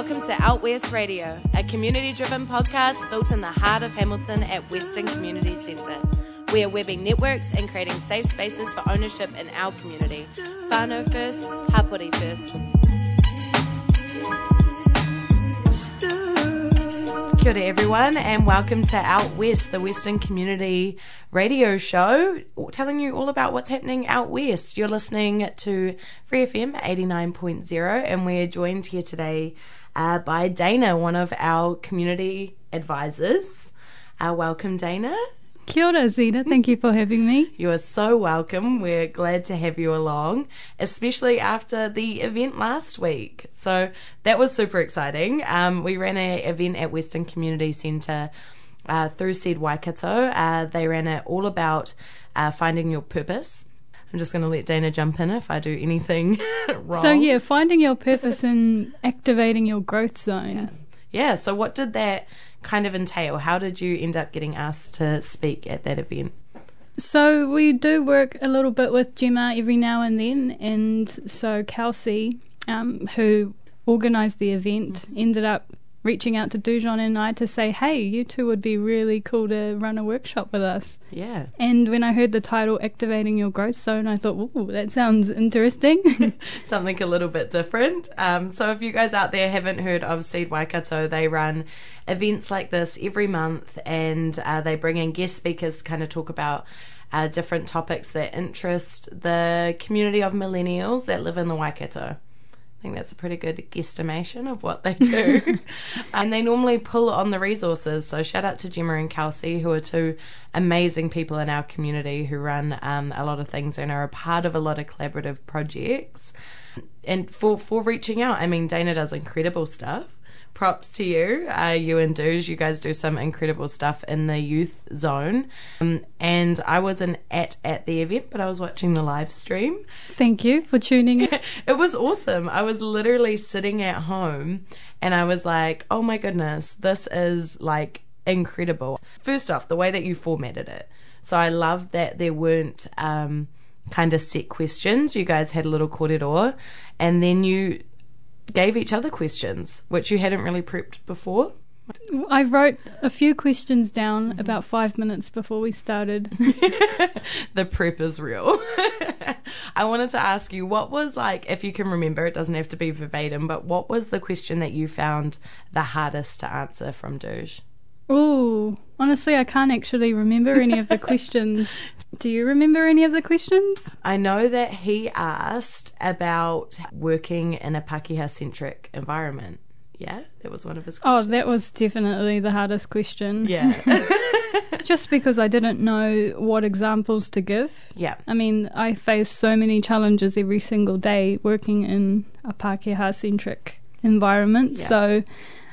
Welcome to Out West Radio, a community driven podcast built in the heart of Hamilton at Western Community Centre. We are webbing networks and creating safe spaces for ownership in our community. Whānau first, Hapori first. Kia ora everyone and welcome to Out West, the Western Community Radio Show, telling you all about what's happening out west. You're listening to Free FM 89.0 and we're joined here today uh, by Dana, one of our community advisors. Uh, welcome, Dana. Kia ora, Zeta. Thank you for having me. You are so welcome. We're glad to have you along, especially after the event last week. So that was super exciting. Um, we ran an event at Western Community Centre uh, through Seed Waikato. Uh, they ran it all about uh, finding your purpose. I'm just going to let Dana jump in if I do anything wrong. So, yeah, finding your purpose and activating your growth zone. Yeah, yeah. so what did that kind of entail? How did you end up getting asked to speak at that event? So, we do work a little bit with Gemma every now and then. And so, Kelsey, um, who organised the event, ended up reaching out to Dujon and I to say, hey, you two would be really cool to run a workshop with us. Yeah. And when I heard the title, Activating Your Growth Zone, I thought, ooh, that sounds interesting. something a little bit different. Um, so if you guys out there haven't heard of Seed Waikato, they run events like this every month, and uh, they bring in guest speakers to kind of talk about. Uh, different topics that interest the community of millennials that live in the Waikato. I think that's a pretty good guesstimation of what they do. and they normally pull on the resources. So shout out to Gemma and Kelsey, who are two amazing people in our community who run um, a lot of things and are a part of a lot of collaborative projects. And for, for reaching out, I mean, Dana does incredible stuff. Props to you, uh, you and Duge. You guys do some incredible stuff in the youth zone. Um, and I wasn't at at the event, but I was watching the live stream. Thank you for tuning in. It was awesome. I was literally sitting at home and I was like, oh my goodness, this is like incredible. First off, the way that you formatted it. So I love that there weren't um, kind of set questions. You guys had a little corridor and then you gave each other questions, which you hadn't really prepped before. I wrote a few questions down mm-hmm. about five minutes before we started. the prep is real. I wanted to ask you what was like, if you can remember, it doesn't have to be verbatim, but what was the question that you found the hardest to answer from Doge? Oh, honestly, I can't actually remember any of the questions. Do you remember any of the questions? I know that he asked about working in a Pakeha centric environment. Yeah, that was one of his Oh, that was definitely the hardest question. Yeah. Just because I didn't know what examples to give. yeah. I mean, I face so many challenges every single day working in a Pakeha centric environment. Yeah. So,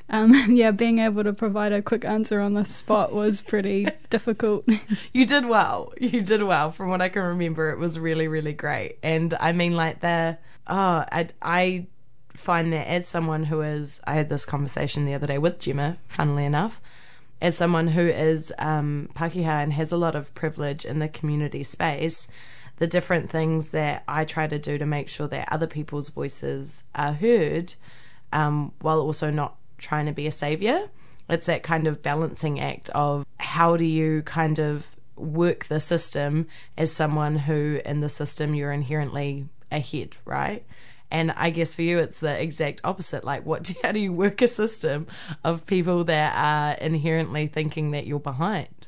um, yeah, being able to provide a quick answer on the spot was pretty difficult. You did well. You did well. From what I can remember, it was really, really great. And I mean, like the oh, I I find that as someone who is, I had this conversation the other day with Gemma, funnily enough, as someone who is um, Pakeha and has a lot of privilege in the community space. The different things that I try to do to make sure that other people's voices are heard, um, while also not trying to be a savior. It's that kind of balancing act of how do you kind of work the system as someone who in the system you're inherently ahead, right? And I guess for you, it's the exact opposite. Like, what? Do, how do you work a system of people that are inherently thinking that you're behind?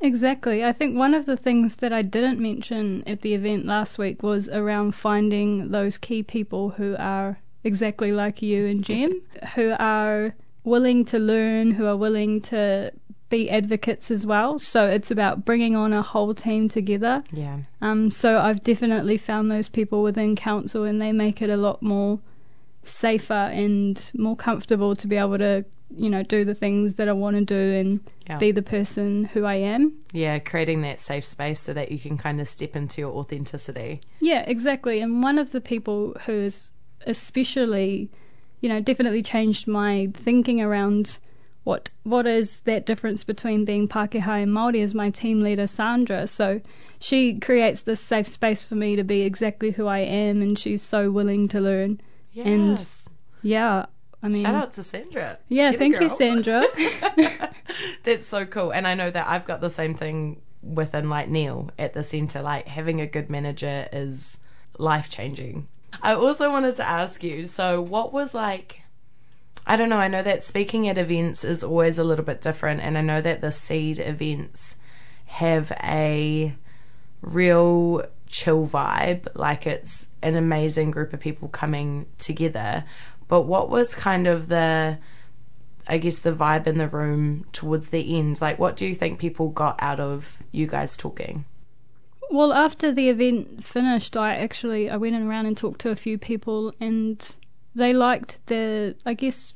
Exactly. I think one of the things that I didn't mention at the event last week was around finding those key people who are exactly like you and Jem, who are willing to learn, who are willing to be advocates as well. So it's about bringing on a whole team together. Yeah. Um, so I've definitely found those people within council, and they make it a lot more safer and more comfortable to be able to, you know, do the things that I want to do and Yeah. be the person who I am. Yeah, creating that safe space so that you can kind of step into your authenticity. Yeah, exactly. And one of the people who has especially, you know, definitely changed my thinking around what what is that difference between being Pākehā and Māori is my team leader Sandra. So she creates this safe space for me to be exactly who I am and she's so willing to learn. And- Yes. Yeah. I mean Shout out to Sandra. Yeah, Get thank you. Sandra. That's so cool. And I know that I've got the same thing within like Neil at the centre. Like having a good manager is life changing. I also wanted to ask you so, what was like, I don't know, I know that speaking at events is always a little bit different. And I know that the seed events have a real chill vibe. Like it's an amazing group of people coming together. But what was kind of the I guess the vibe in the room towards the end? Like, what do you think people got out of you guys talking? Well, after the event finished, I actually I went around and talked to a few people, and they liked the I guess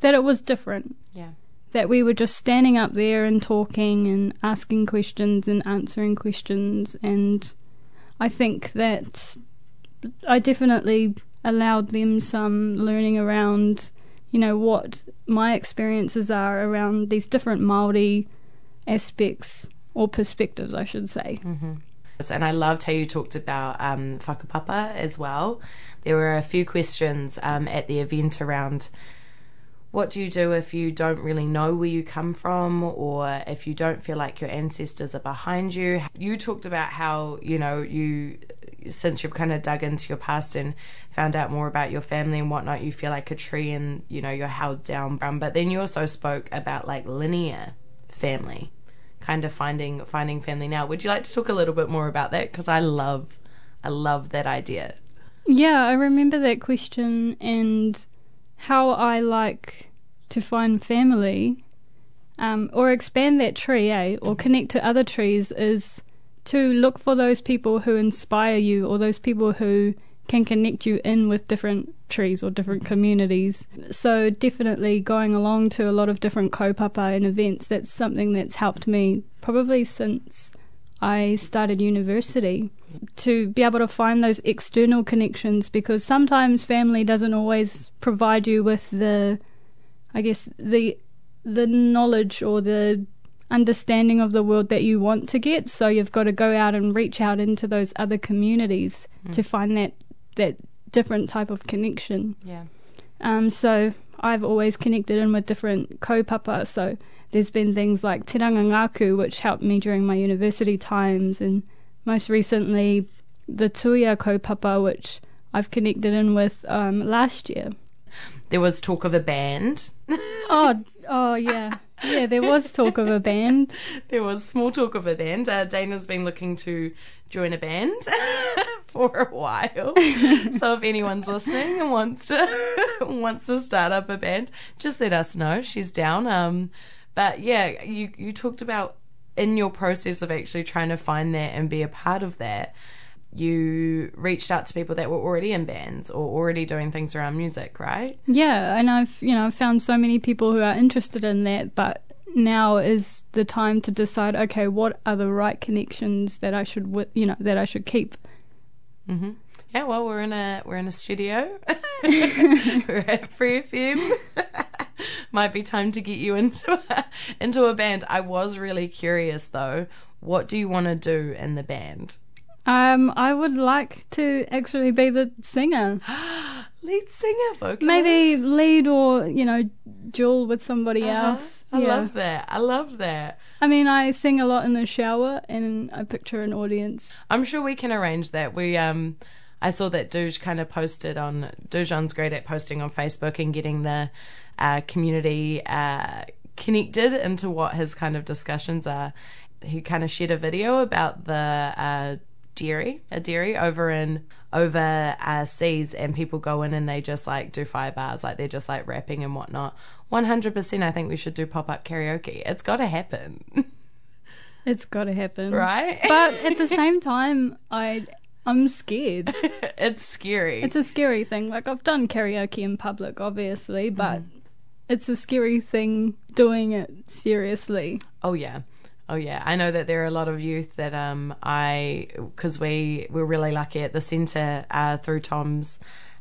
that it was different. Yeah. That we were just standing up there and talking and asking questions and answering questions, and I think that I definitely allowed them some learning around, you know, what my experiences are around these different Maori aspects or perspectives, I should say. Mm-hmm. And I loved how you talked about um, whakapapa as well. There were a few questions um, at the event around what do you do if you don't really know where you come from or if you don't feel like your ancestors are behind you. You talked about how, you know, you since you've kind of dug into your past and found out more about your family and whatnot, you feel like a tree and, you know, you're held down. But then you also spoke about like linear family, kind of finding finding family now. Would you like to talk a little bit more about that? Because I love, I love that idea. Yeah, I remember that question and how I like to find family um, or expand that tree, eh, or connect to other trees is to look for those people who inspire you or those people who can connect you in with different trees or different communities. So definitely going along to a lot of different kaupapa and events, that's something that's helped me probably since I started university to be able to find those external connections because sometimes family doesn't always provide you with the I guess the the knowledge or the understanding of the world that you want to get so you've got to go out and reach out into those other communities mm. to find that that different type of connection Yeah. um, so I've always connected in with different kaupapa. So there's been things like Te Ranga which helped me during my university times, and most recently the Tuia kaupapa, which I've connected in with um, last year. There was talk of a band. Oh, oh yeah, yeah. There was talk of a band. there was small talk of a band. Uh, Dana's been looking to join a band for a while. so if anyone's listening and wants to wants to start up a band, just let us know. She's down. Um, but yeah, you you talked about in your process of actually trying to find that and be a part of that. You reached out to people that were already in bands or already doing things around music, right? Yeah, and I've you know I've found so many people who are interested in that, but now is the time to decide. Okay, what are the right connections that I should you know that I should keep. Mm-hmm. Yeah, well, we're in a we're in a studio. we're at Free FM. Might be time to get you into a, into a band. I was really curious though. What do you want to do in the band? Um, I would like to actually be the singer. Lead singer, vocalist. Maybe lead or, you know, duel with somebody Uh-huh. else. I yeah. love that. I love that. I mean, I sing a lot in the shower and I picture an audience. I'm sure we can arrange that. We um I saw that Douge kind of posted on Doujon's great at posting on Facebook and getting the uh, community uh, connected into what his kind of discussions are. he kind of shared a video about the uh, dairy, a dairy over in over uh, seas, and people go in and they just like do fire bars, like they're just like rapping and whatnot. One hundred percent, I think we should do pop up karaoke. It's got to happen, It's got to happen, right? But at the same time, I I'm scared. it's scary. It's a scary thing. Like I've done karaoke in public, obviously, but it's a scary thing doing it seriously. Oh yeah, oh yeah. I know that there are a lot of youth that um I because we we're really lucky at the centre uh, through Tom's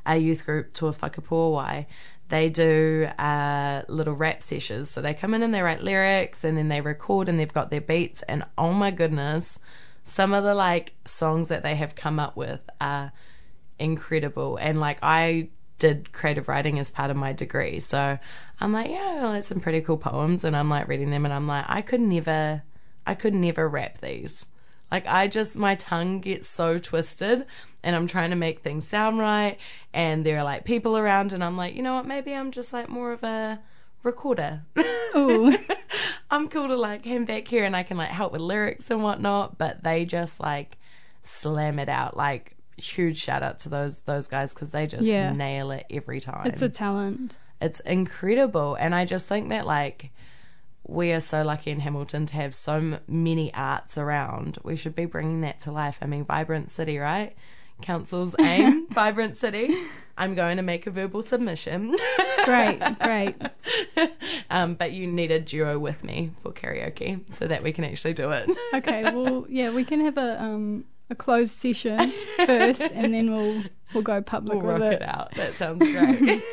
uh, youth group Tour Whakapōwai. They do uh, little rap sessions, so they come in and they write lyrics and then they record and they've got their beats and oh my goodness, some of the like songs that they have come up with are incredible and like I did creative writing as part of my degree. So I'm like, yeah, well, there's some pretty cool poems, and I'm like reading them, and I'm like, I could never, I could never rap these. Like I just, my tongue gets so twisted, and I'm trying to make things sound right, and there are like people around, and I'm like, you know what? Maybe I'm just like more of a recorder. Ooh, I'm cool to like hang back here, and I can like help with lyrics and whatnot, but they just like slam it out like huge shout out to those those guys because they just Yeah. nail it every time it's a talent. it's incredible and i just think that like we are so lucky in hamilton to have so many arts around. We should be bringing that to life. I mean vibrant city right? Council's aim vibrant city. I'm going to make a verbal submission. Great, great. um, but you need a duo with me for karaoke so that we can actually do it. Okay, well, yeah, we can have a um a closed session first, and then we'll we'll go public We'll with rock it. it out. That sounds great.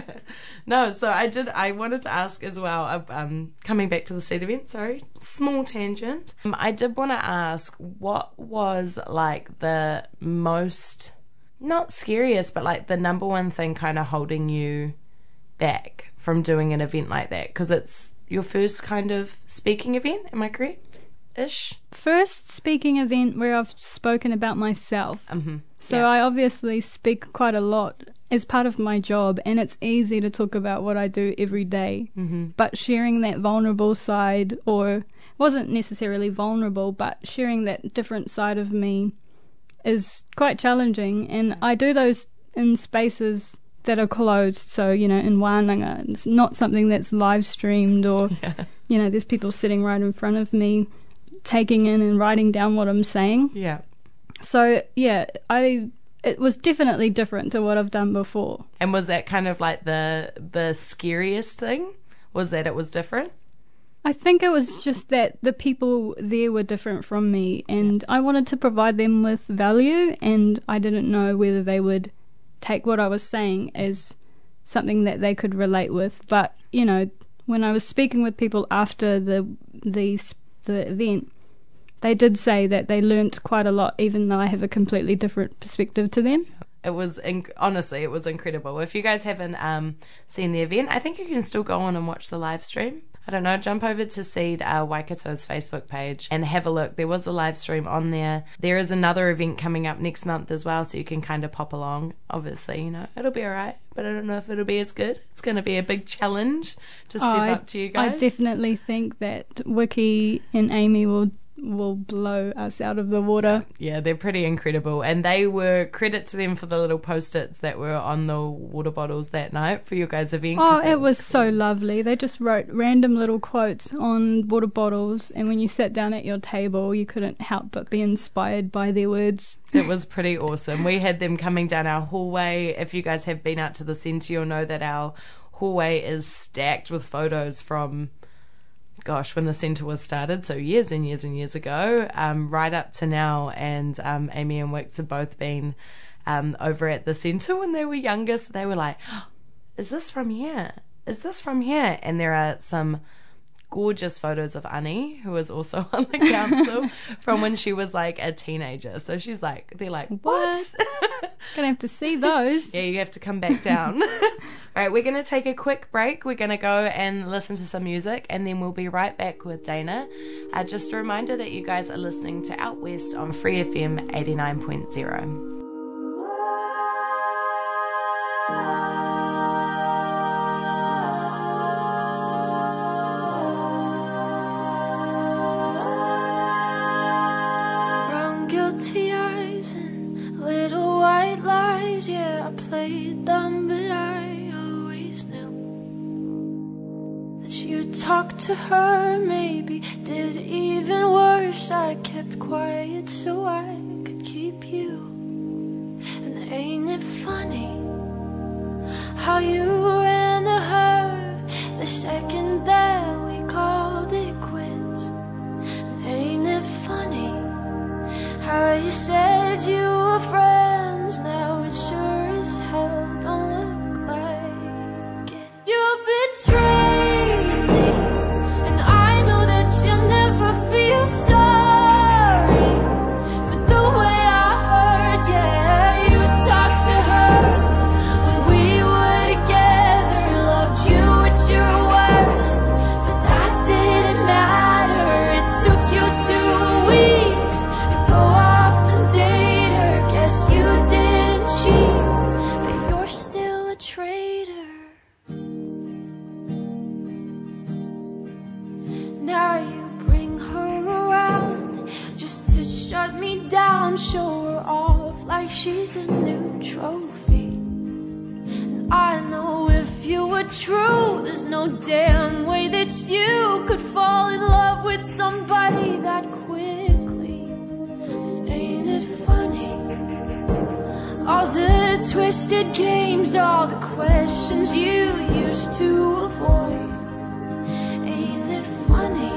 no, so I did. I wanted to ask as well. uh, Um, coming back to the seed event. Sorry, small tangent. Um, I did want to ask what was like the most not scariest, but like the number one thing kind of holding you back from doing an event like that because it's your first kind of speaking event. Am I correct? Ish. First speaking event where I've spoken about myself. Mm-hmm. So Yeah. I obviously speak quite a lot as part of my job, and it's easy to talk about what I do every day. Mm-hmm. But sharing that vulnerable side, or wasn't necessarily vulnerable, but sharing that different side of me is quite challenging. And I do those in spaces that are closed. So, you know, in Wānanga, it's not something that's live streamed or, you know, there's people sitting right in front of me taking in and writing down what I'm saying. Yeah. So yeah, I it was definitely different to what I've done before. And was that kind of like the the scariest thing? Was that it was different? I think it was just that the people there were different from me and I wanted to provide them with value and I didn't know whether they would take what I was saying as something that they could relate with. But, you know, when I was speaking with people after the the the event, they did say that they learnt quite a lot even though I have a completely different perspective to them. It was inc- honestly, it was incredible. If you guys haven't um, seen the event, I think you can still go on and watch the live stream. I don't know. Jump over to Seed uh, Waikato's Facebook page and have a look. There was a live stream on there. There is another event coming up next month as well, so you can kind of pop along. Obviously, you know it'll be all right, but I don't know if it'll be as good. It's going to be a big challenge to step I, up to you guys. I definitely think that Wiki and Amy will will blow us out of the water. Yeah, they're pretty incredible. And they were credit to them for the little post its that were on the water bottles that night for your guys' event. Oh, it was so cool. lovely. They just wrote random little quotes on water bottles, and when you sat down at your table, you couldn't help but be inspired by their words. It was pretty awesome. We had them coming down our hallway. If you guys have been out to the centre, you'll know that our hallway is stacked with photos from, gosh, when the centre was started, so years and years and years ago, um, right up to now. And um, Amy and Wix have both been um, over at the centre when they were younger, so they were like, is this from here? Is this from here? And there are some gorgeous photos of Annie, who was also on the council from when she was like a teenager. So she's like, they're like, what? Gonna have to see those. yeah, you have to come back down. All right, we're going to take a quick break. We're going to go and listen to some music, and then we'll be right back with Dana. Uh, just a reminder that you guys are listening to Out West on Free FM 89.0. to her, maybe did even worse. I kept quiet so I could keep you. And ain't it funny how you she's a new trophy. And I know if you were true, there's no damn way that you could fall in love with somebody that quickly. Ain't it funny? All the twisted games, all the questions you used to avoid. Ain't it funny?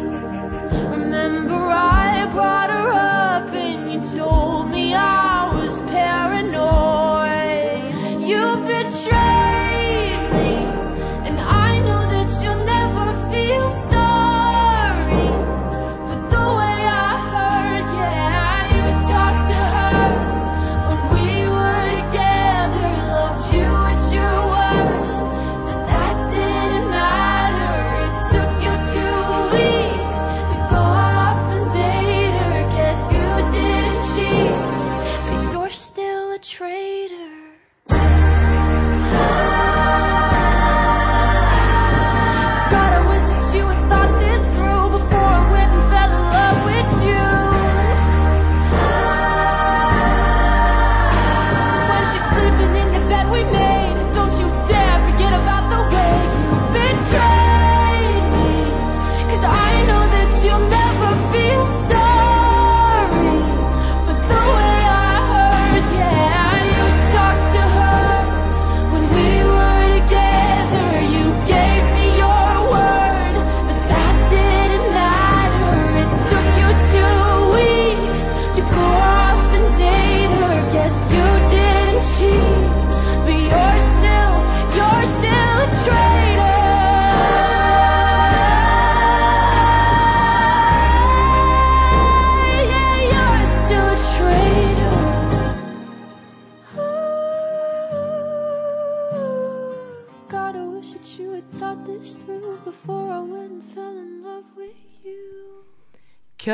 Remember, I brought her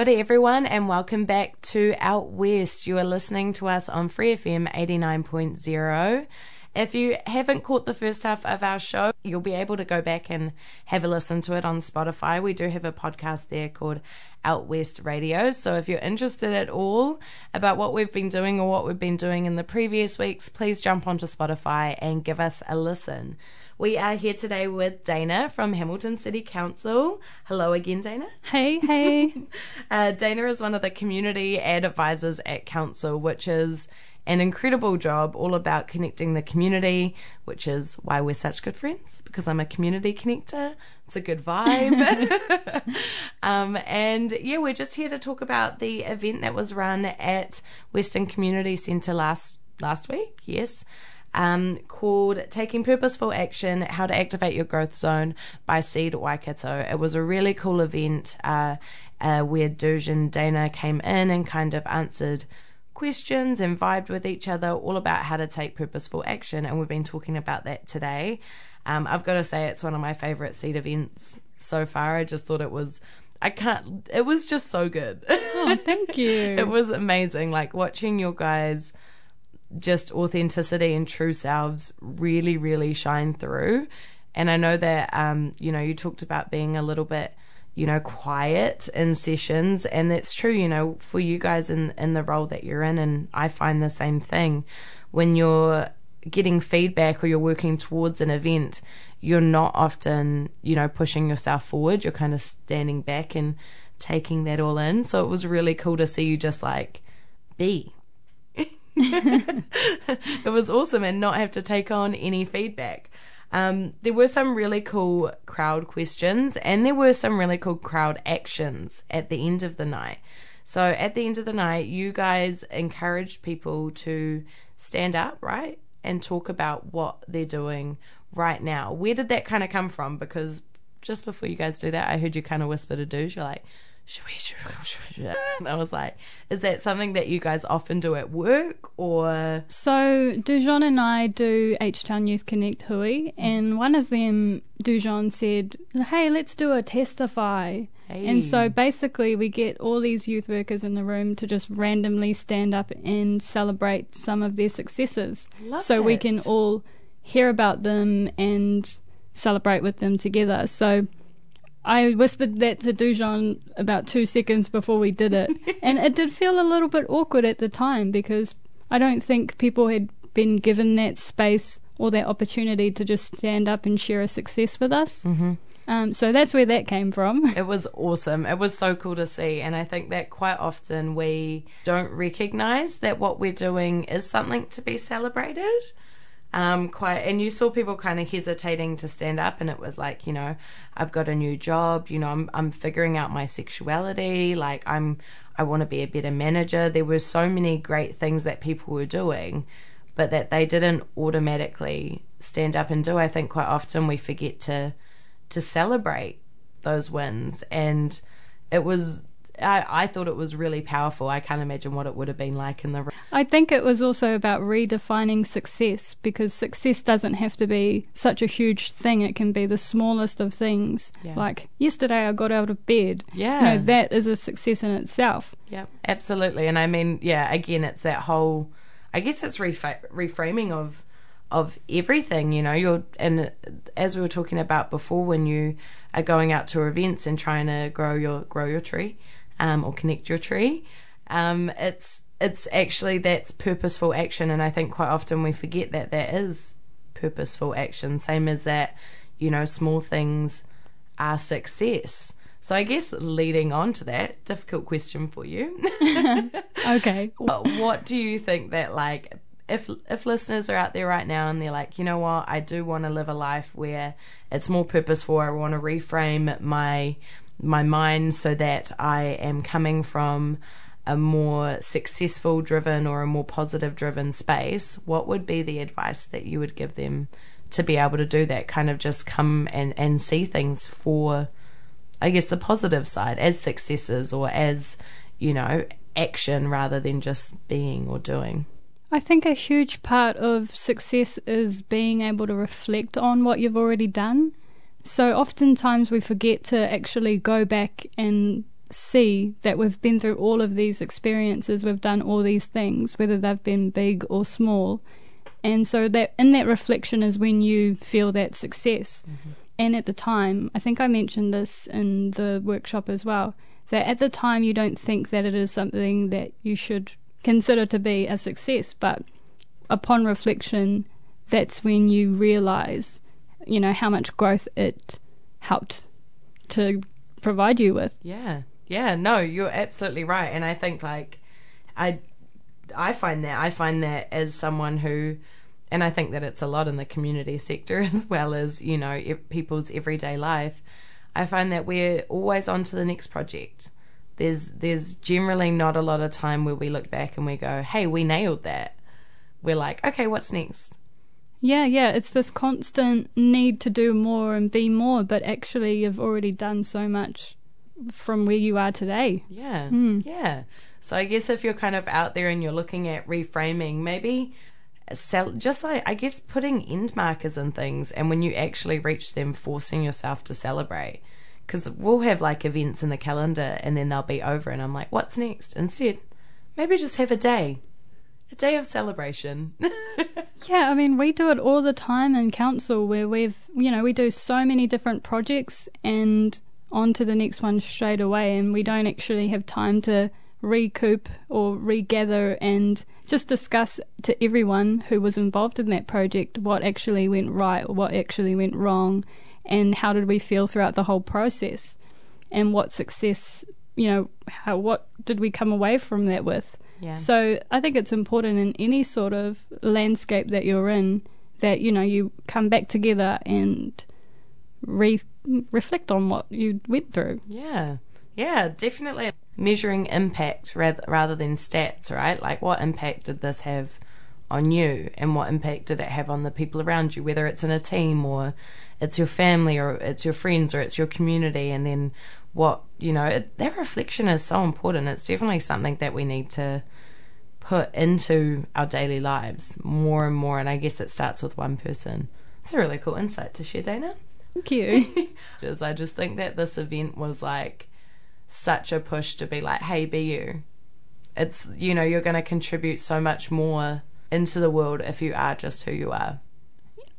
Kia everyone and welcome back to Out West. You are listening to us on Free FM 89.0. If you haven't caught the first half of our show, you'll be able to go back and have a listen to it on Spotify. We do have a podcast there called Out West Radio. So if you're interested at all about what we've been doing or what we've been doing in the previous weeks, please jump onto Spotify and give us a listen. We are here today with Dana from Hamilton City Council. Hello again, Dana. Hey, hey. Uh, Dana is one of the community advisors at council, which is an incredible job all about connecting the community, which is why we're such good friends because I'm a community connector. It's a good vibe. um, and yeah, we're just here to talk about the event that was run at Western Community Centre last last week. Yes. Um, called Taking Purposeful Action How to Activate Your Growth Zone by Seed Waikato. It was a really cool event uh, uh, where Duj and Dana came in and kind of answered questions and vibed with each other all about how to take purposeful action. And we've been talking about that today. Um, I've got to say, it's one of my favorite seed events so far. I just thought it was. I can't. It was just so good. Oh, thank you. it was amazing. Like watching your guys just authenticity and true selves really, really shine through. And I know that, um, you know, you talked about being a little bit, you know, quiet in sessions. And that's true, you know, for you guys in, in the role that you're in. And I find the same thing when you're getting feedback or you're working towards an event, you're not often, you know, pushing yourself forward. You're kind of standing back and taking that all in. So it was really cool to see you just like be. it was awesome and not have to take on any feedback. Um, there were some really cool crowd questions and there were some really cool crowd actions at the end of the night. So at the end of the night, you guys encouraged people to stand up, right? And talk about what they're doing right now. Where did that kind of come from? Because just before you guys do that, I heard you kind of whisper to Duj, you're like, should we, should we. And I was like, is that something that you guys often do at work or? So Dujon and I do H Town Youth Connect Hui, and one of them, Dujon said, "Hey, let's do a testify." And so basically, we get all these youth workers in the room to just randomly stand up and celebrate some of their successes, Love so we can all hear about them and celebrate with them together. So. I whispered that to Dujon about two seconds before we did it, and it did feel a little bit awkward at the time because I don't think people had been given that space or that opportunity to just stand up and share a success with us. Mm-hmm. Um, so that's where that came from. It was awesome. It was so cool to see. And I think that quite often we don't recognize that what we're doing is something to be celebrated. Um, quite, and you saw people kind of hesitating to stand up, and it was like, you know, I've got a new job, you know, I'm I'm figuring out my sexuality, like I'm I want to be a better manager. There were so many great things that people were doing, but that they didn't automatically stand up and do. I think quite often we forget to to celebrate those wins and it was I, I thought it was really powerful. I can't imagine what it would have been like in the room. I think it was also about redefining success because success doesn't have to be such a huge thing. It can be the smallest of things. Yeah. Like yesterday, I got out of bed. Yeah. you know, that is a success in itself. Yeah, absolutely. And I mean, yeah, again, it's that whole. I guess it's refa- reframing of of everything. You know, you're and as we were talking about before, when you are going out to events and trying to grow your grow your tree, um, or connect your tree, um, it's it's actually that's purposeful action. And I think quite often we forget that that is purposeful action. Same as that, you know, small things are success. So I guess leading on to that, difficult question for you. Okay. what, what do you think that like if if listeners are out there right now and they're like, you know what, I do want to live a life where it's more purposeful. I want to reframe my my mind so that I am coming from a more successful driven or a more positive driven space. What would be the advice that you would give them to be able to do that? Kind of just come and and see things for I guess the positive side as successes or as, you know, action rather than just being or doing. I think a huge part of success is being able to reflect on what you've already done. So oftentimes we forget to actually go back and see that we've been through all of these experiences, we've done all these things, whether they've been big or small. And so that in that reflection is when you feel that success. Mm-hmm. And at the time, I think I mentioned this in the workshop as well, that at the time you don't think that it is something that you should consider to be a success, but upon reflection, that's when you realize, you know, how much growth it helped to provide you with. Yeah. Yeah, no, you're absolutely right. And I think like I I find that I find that as someone who and I think that it's a lot in the community sector as well as, you know, people's everyday life. I find that we're always on to the next project. There's there's generally not a lot of time where we look back and we go, "Hey, we nailed that." We're like, "Okay, what's next?" Yeah, yeah, it's this constant need to do more and be more, but actually you've already done so much from where you are today. Yeah. Hmm. Yeah. So I guess if you're kind of out there and you're looking at reframing, maybe sell, just like, I guess putting end markers and things, and when you actually reach them, forcing yourself to celebrate. Because we'll have like events in the calendar and then they'll be over, and I'm like, what's next? Instead, maybe just have a day. A day of celebration. Yeah, I mean, we do it all the time in council where we've, you know, we do so many different projects and on to the next one straight away, and we don't actually have time to recoup or regather and just discuss to everyone who was involved in that project what actually went right, or what actually went wrong, and how did we feel throughout the whole process, and what success, you know, how what did we come away from that with. Yeah. So I think it's important in any sort of landscape that you're in that you know you come back together and re- reflect on what you went through. Yeah, yeah, definitely measuring impact rather, rather than stats, right? Like, what impact did this have on you, and what impact did it have on the people around you, whether it's in a team or it's your family or it's your friends or it's your community, and then what you know, it, that reflection is so important. It's definitely something that we need to put into our daily lives more and more, and I guess it starts with one person. It's a really cool insight to share, Dana. Thank you. because I just think that this event was like such a push to be like, hey, be you. It's, you know, you're going to contribute so much more into the world if you are just who you are.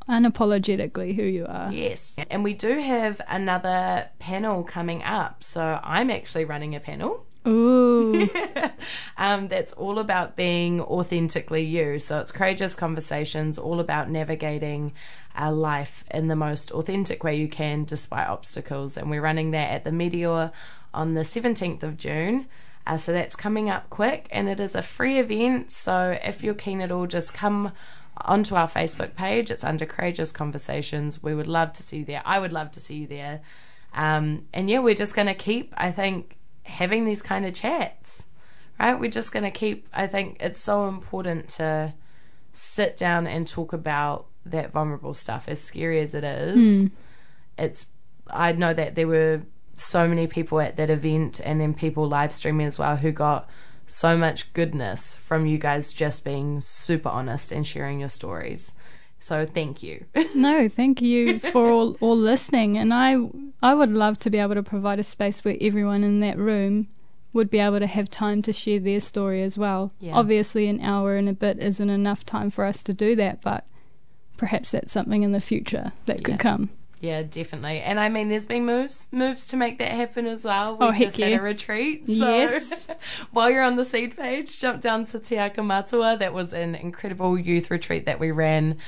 Unapologetically who you are. Yes. And we do have another panel coming up. So I'm actually running a panel. Ooh. um, that's all about being authentically you. So it's courageous conversations, all about navigating our life in the most authentic way you can despite obstacles. And we're running that at the Meteor on the 17th of June. Uh, so that's coming up quick and it is a free event. So if you're keen at all, just come onto our Facebook page. It's under Courageous Conversations. We would love to see you there. I would love to see you there. Um, and yeah, we're just going to keep, I think, having these kind of chats, right? We're just going to keep, I think it's so important to sit down and talk about that vulnerable stuff, as scary as it is. It's, I know that there were so many people at that event and then people live streaming as well who got so much goodness from you guys just being super honest and sharing your stories. So thank you. No, thank you for all, all listening. And I, I would love to be able to provide a space where everyone in that room would be able to have time to share their story as well. Yeah. Obviously, an hour and a bit isn't enough time for us to do that, but perhaps that's something in the future that Yeah. could come. Yeah, definitely. And I mean, there's been moves moves to make that happen as well. We Oh, heck just had a retreat. So Yes. while you're on the seed page, jump down to Te Aka Matua. That was an incredible youth retreat that we ran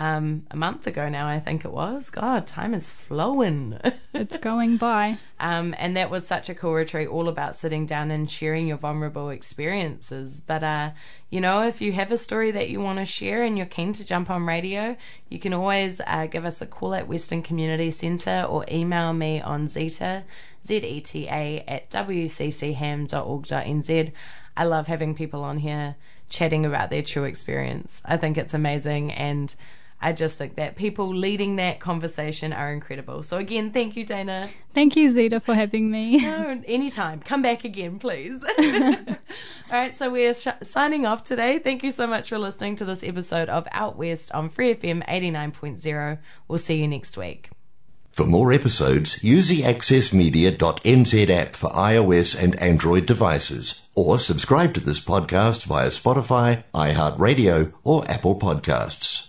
um, a month ago now, I think it was. God, time is flowing. It's going by. Um, and that was such a cool retreat, all about sitting down and sharing your vulnerable experiences. But, uh, you know, if you have a story that you want to share and you're keen to jump on radio, you can always uh, give us a call at Western Community Centre or email me on Zeta, Z-E-T-A, at wccham.org.nz. I love having people on here chatting about their true experience. I think it's amazing and I just think that people leading that conversation are incredible. So again, thank you, Dana. Thank you, Zeta, for having me. No, anytime. Come back again, please. All right, so we're sh- signing off today. Thank you so much for listening to this episode of Out West on Free FM 89.0. We'll see you next week. For more episodes, use the accessmedia.nz app for iOS and Android devices, or subscribe to this podcast via Spotify, iHeartRadio, or Apple Podcasts.